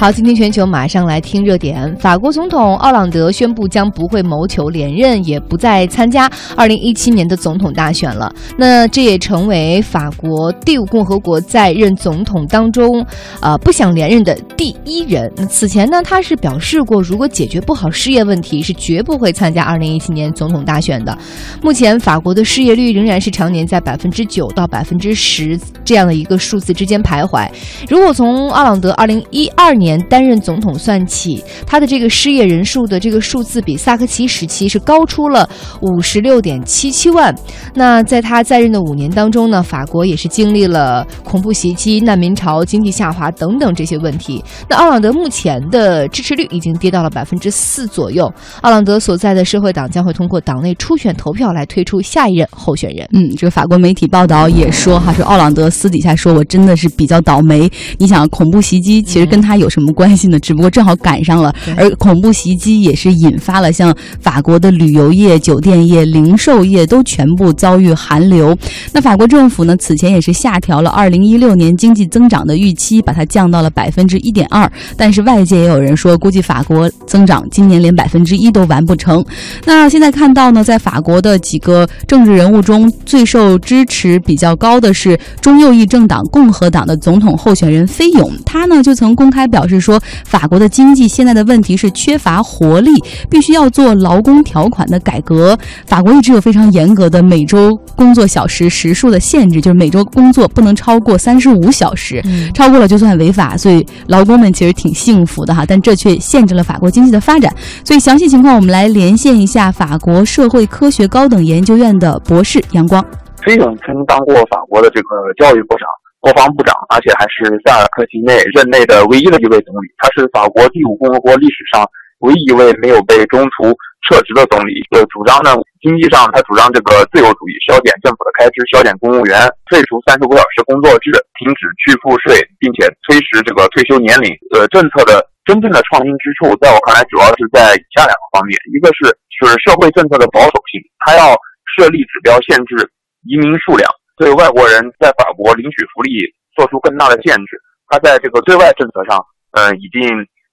好，今天全球马上来听热点。法国总统奥朗德宣布将不会谋求连任，也不再参加二零一七年的总统大选了。那这也成为法国第五共和国在任总统当中，呃，不想连任的第一人。那此前呢，他是表示过，如果解决不好失业问题，是绝不会参加二零一七年总统大选的。目前，法国的失业率仍然是常年在百分之九到百分之十这样的一个数字之间徘徊。如果从奥朗德二零一二年年担任总统算起，他的这个失业人数的这个数字比萨科齐时期是高出了五十六点七七万。那在他在任的五年当中呢，法国也是经历了恐怖袭击、难民潮、经济下滑等等这些问题。那奥朗德目前的支持率已经跌到了百分之四左右。奥朗德所在的社会党将会通过党内初选投票来推出下一任候选人。嗯，这个法国媒体报道也说哈，说奥朗德私底下说我真的是比较倒霉。你想，恐怖袭击其实跟他有什么？什么关系呢？只不过正好赶上了，而恐怖袭击也是引发了像法国的旅游业、酒店业、零售业都全部遭遇寒流。那法国政府呢，此前也是下调了二零一六年经济增长的预期，把它降到了百分之一点二。但是外界也有人说，估计法国增长今年连百分之一都完不成。那现在看到呢，在法国的几个政治人物中最受支持比较高的是中右翼政党共和党的总统候选人菲勇，他呢就曾公开表示。是说，法国的经济现在的问题是缺乏活力，必须要做劳工条款的改革。法国一直有非常严格的每周工作小时时数的限制，就是每周工作不能超过三十五小时，超过了就算违法。所以劳工们其实挺幸福的哈，但这却限制了法国经济的发展。所以详细情况，我们来连线一下法国社会科学高等研究院的博士杨光。飞勇曾当过法国的这个教育部长。国防部长，而且还是萨尔科齐内任内的唯一的一位总理。他是法国第五共和国历史上唯一一位没有被中途撤职的总理。呃，主张呢，经济上他主张这个自由主义，削减政府的开支，削减公务员，废除三十五小时工作制，停止去赋税，并且推迟这个退休年龄。呃，政策的真正的创新之处，在我看来，主要是在以下两个方面：一个是是社会政策的保守性，他要设立指标，限制移民数量。对外国人在法国领取福利做出更大的限制，他在这个对外政策上，嗯，已经，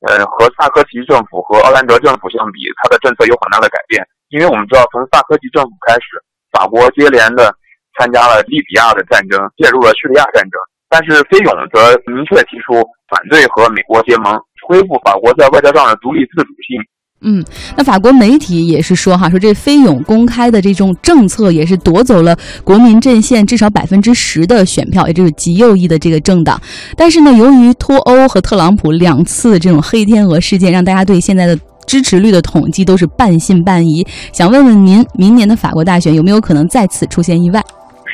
呃，和萨科齐政府和奥兰德政府相比，他的政策有很大的改变。因为我们知道，从萨科齐政府开始，法国接连的参加了利比亚的战争，介入了叙利亚战争，但是菲勇则明确提出反对和美国结盟，恢复法国在外交上的独立自主性。嗯，那法国媒体也是说哈，说这菲勇公开的这种政策也是夺走了国民阵线至少百分之十的选票，也就是极右翼的这个政党。但是呢，由于脱欧和特朗普两次这种黑天鹅事件，让大家对现在的支持率的统计都是半信半疑。想问问您，明年的法国大选有没有可能再次出现意外？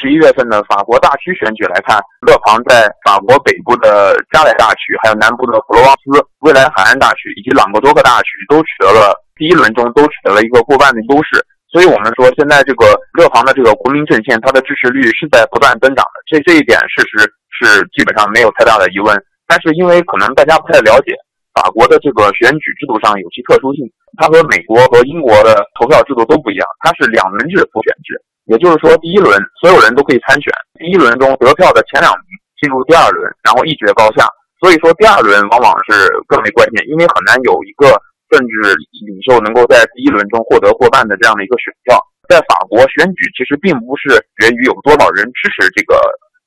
十一月份的法国大区选举来看，勒庞在法国北部的加莱大区，还有南部的普罗旺斯、未来海岸大区以及朗格多克大区都取得了第一轮中都取得了一个过半的优势。所以，我们说现在这个勒庞的这个国民阵线，它的支持率是在不断增长的。这这一点事实是基本上没有太大的疑问。但是，因为可能大家不太了解法国的这个选举制度上有其特殊性，它和美国和英国的投票制度都不一样，它是两轮制复选制。也就是说，第一轮所有人都可以参选，第一轮中得票的前两名进入第二轮，然后一决高下。所以说，第二轮往往是更为关键，因为很难有一个政治领袖能够在第一轮中获得过半的这样的一个选票。在法国选举其实并不是取决于有多少人支持这个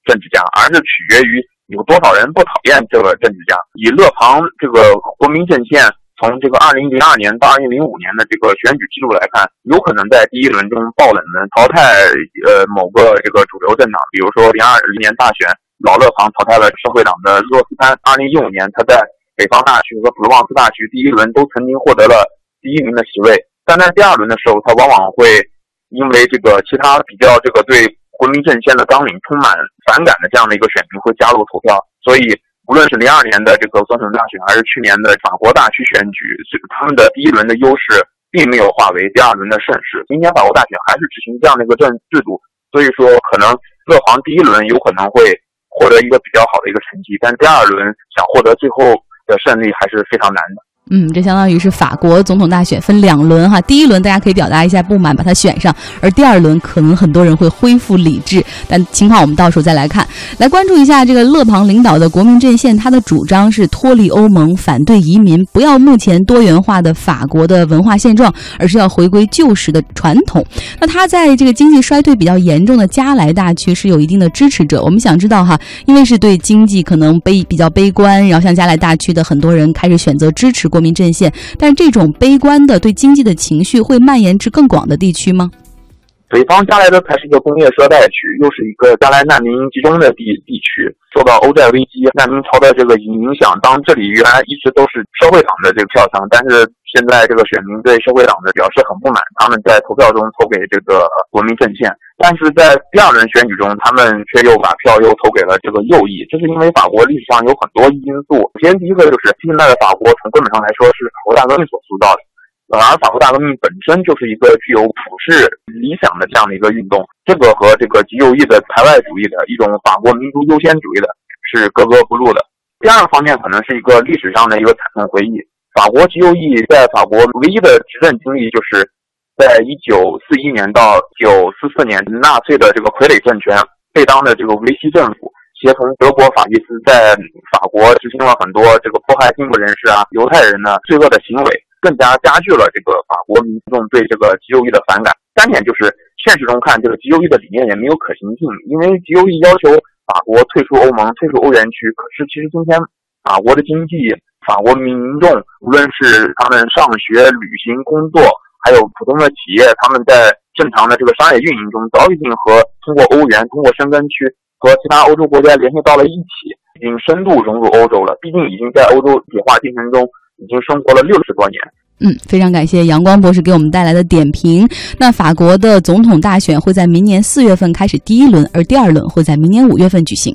政治家，而是取决于有多少人不讨厌这个政治家。以勒庞这个国民阵线。从这个二零零二年到二零零五年的这个选举记录来看，有可能在第一轮中爆冷门淘汰呃某个这个主流政党，比如说零二零年大选，老勒庞淘汰了社会党的洛斯潘。二零一五年他在北方大区和普罗旺斯大区第一轮都曾经获得了第一名的席位，但在第二轮的时候，他往往会因为这个其他比较这个对国民阵线的纲领充满反感的这样的一个选民会加入投票，所以。无论是零二年的这个总统大选，还是去年的法国大区选举，他们的第一轮的优势并没有化为第二轮的胜势。今天法国大选还是执行这样的一个政制度，所以说可能勒庞第一轮有可能会获得一个比较好的一个成绩，但第二轮想获得最后的胜利还是非常难的。嗯，这相当于是法国总统大选分两轮哈，第一轮大家可以表达一下不满，把它选上，而第二轮可能很多人会恢复理智，但情况我们到时候再来看。来关注一下这个勒庞领导的国民阵线，他的主张是脱离欧盟，反对移民，不要目前多元化的法国的文化现状，而是要回归旧时的传统。那他在这个经济衰退比较严重的加莱大区是有一定的支持者。我们想知道哈，因为是对经济可能悲比较悲观，然后像加莱大区的很多人开始选择支持。国民阵线，但这种悲观的对经济的情绪会蔓延至更广的地区吗？北方加来的才是一个工业衰败区，又是一个加来难民集中的地地区，受到欧债危机、难民潮的这个影响。当这里原来一直都是社会党的这个票仓，但是现在这个选民对社会党的表示很不满，他们在投票中投给这个国民阵线。但是在第二轮选举中，他们却又把票又投给了这个右翼，这是因为法国历史上有很多因素。首先，第一个就是现在的法国从根本上来说是法国大革命所塑造的，而法国大革命本身就是一个具有普世理想的这样的一个运动，这个和这个极右翼的排外主义的一种法国民族优先主义的是格格不入的。第二个方面可能是一个历史上的一个惨痛回忆，法国极右翼在法国唯一的执政经历就是。在一九四一年到九四四年，纳粹的这个傀儡政权贝当的这个维希政府，协同德国法西斯，在法国执行了很多这个迫害进步人士啊、犹太人的罪恶的行为，更加加剧了这个法国民众对这个极右翼的反感。三点就是，现实中看，这个极右翼的理念也没有可行性，因为极右翼要求法国退出欧盟、退出欧元区，可是其实今天法国的经济、法国民众，无论是他们上学、旅行、工作。还有普通的企业，他们在正常的这个商业运营中，早已经和通过欧元、通过申根区和其他欧洲国家联系到了一起，已经深度融入欧洲了。毕竟已经在欧洲铁化进程中已经生活了六十多年。嗯，非常感谢阳光博士给我们带来的点评。那法国的总统大选会在明年四月份开始第一轮，而第二轮会在明年五月份举行。